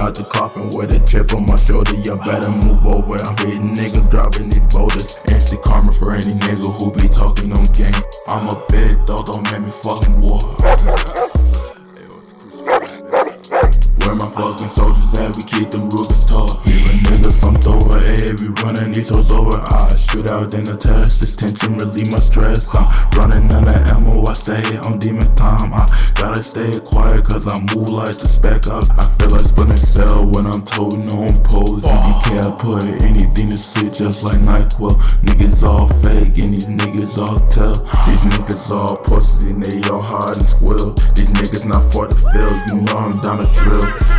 out the coffin with a chip on my shoulder. You better move over. I'm hitting niggas dropping these boulders. Instant karma for any nigga who be talking on game. I'm a big dog, don't make me fucking war. Where my fucking soldiers at? We keep them Rugers taught. Even niggas I'm over, hey, we running these hoes over. I shoot out in the test, this tension relieve my stress. I'm running out ammo, I'm demon time. I gotta stay quiet cause I move like the spec up. I feel like spinning cell when I'm no I'm pose. You can't put anything to sit just like NyQuil. Niggas all fake and these niggas all tell. These niggas all pussy and they all hard and squill. These niggas not for the field, you know I'm down to drill.